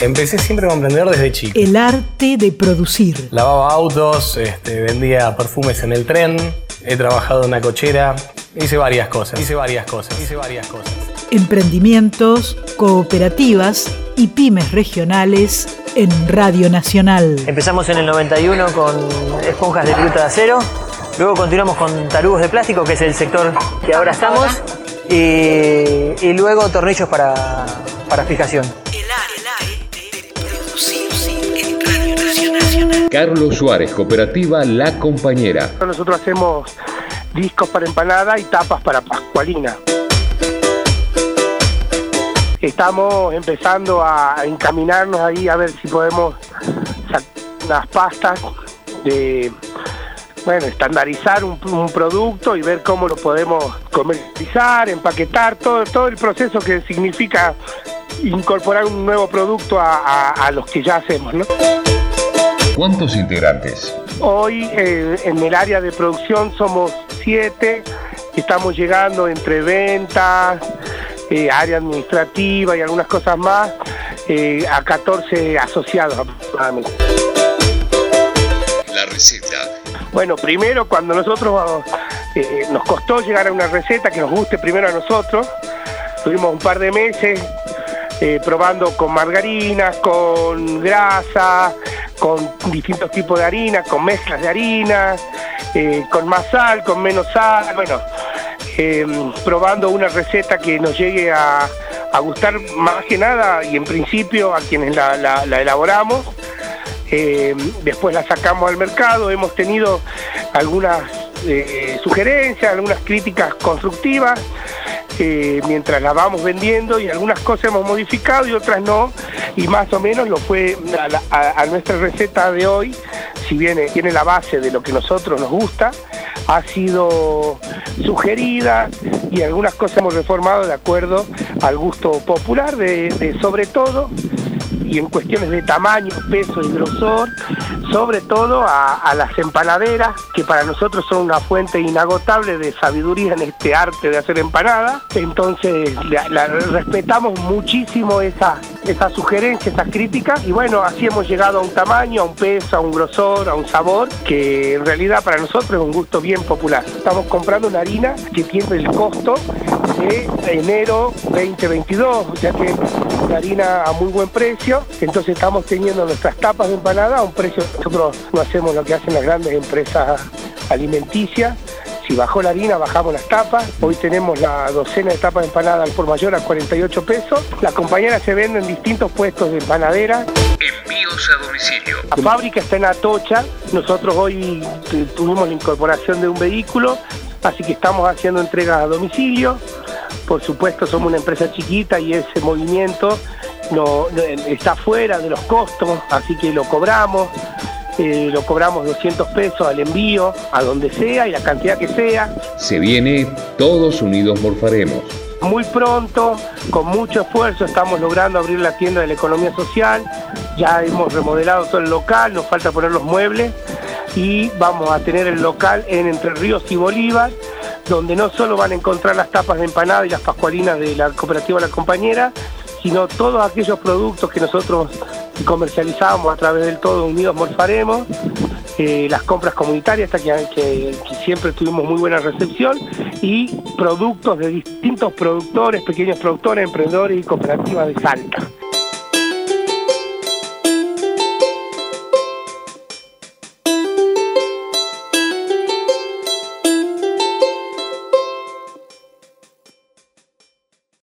Empecé siempre como emprendedor desde chico. El arte de producir. Lavaba autos, este, vendía perfumes en el tren, he trabajado en una cochera, hice varias cosas, hice varias cosas, hice varias cosas. Emprendimientos, cooperativas y pymes regionales en Radio Nacional. Empezamos en el 91 con esponjas de viruta de acero, luego continuamos con tarugos de plástico, que es el sector que ahora estamos, y, y luego tornillos para, para fijación. Carlos Suárez, Cooperativa La Compañera. Nosotros hacemos discos para empanada y tapas para pascualina. Estamos empezando a encaminarnos ahí a ver si podemos sacar unas pastas de bueno, estandarizar un, un producto y ver cómo lo podemos comercializar, empaquetar, todo, todo el proceso que significa incorporar un nuevo producto a, a- a los que ya hacemos, ¿no? ¿Cuántos integrantes? Hoy eh, en el área de producción somos siete, estamos llegando entre ventas, eh, área administrativa y algunas cosas más, eh, a 14 asociados aproximadamente. La receta. Bueno, primero cuando nosotros eh, nos costó llegar a una receta que nos guste primero a nosotros, tuvimos un par de meses eh, probando con margarinas, con grasa, con distintos tipos de harina, con mezclas de harina, eh, con más sal, con menos sal, bueno, eh, probando una receta que nos llegue a, gustar más que nada y en principio a quienes la- la- la elaboramos. Después la sacamos al mercado, hemos tenido algunas sugerencias, algunas críticas constructivas, mientras la vamos vendiendo y algunas cosas hemos modificado y otras no, y más o menos lo fue a, nuestra receta de hoy, si bien eh, tiene la base de lo que nosotros nos gusta, ha sido sugerida y algunas cosas hemos reformado de acuerdo al gusto popular, de sobre todo y en cuestiones de tamaño, peso y grosor, sobre todo a, las empanaderas, que para nosotros son una fuente inagotable de sabiduría en este arte de hacer empanadas. Entonces la- respetamos muchísimo esa, esa sugerencia, esas críticas, y bueno, así hemos llegado a un tamaño, a un peso, a un grosor, a un sabor, que en realidad para nosotros es un gusto bien popular. Estamos comprando una harina que tiene el costo de enero 2022, ya que una harina a muy buen precio, entonces estamos teniendo nuestras tapas de empanada a un precio nosotros no hacemos lo que hacen las grandes empresas alimenticias. Si bajó la harina, bajamos las tapas. Hoy tenemos la docena de tapas de empanada al por mayor a 48 pesos. La compañera se vende en distintos puestos de empanadera. Envíos a domicilio. La fábrica está en Atocha. Nosotros hoy tuvimos la incorporación de un vehículo, así que estamos haciendo entregas a domicilio. Por supuesto, somos una empresa chiquita y ese movimiento no, no- está fuera de los costos, así que lo cobramos. Eh, lo cobramos 200 pesos al envío, a donde sea y la cantidad que sea. Se viene Todos Unidos Morfaremos. Muy pronto, con mucho esfuerzo, estamos logrando abrir la tienda de la economía social. Ya hemos remodelado todo el local, nos falta poner los muebles y vamos a tener el local en Entre Ríos y Bolívar, donde no solo van a encontrar las tapas de empanada y las pascualinas de la cooperativa La Compañera, sino todos aquellos productos que nosotros comercializamos a través del Todo Unidos Morfaremos, eh, las compras comunitarias, que, que- que siempre tuvimos muy buena recepción, y productos de distintos productores, pequeños productores, emprendedores y cooperativas de Salta.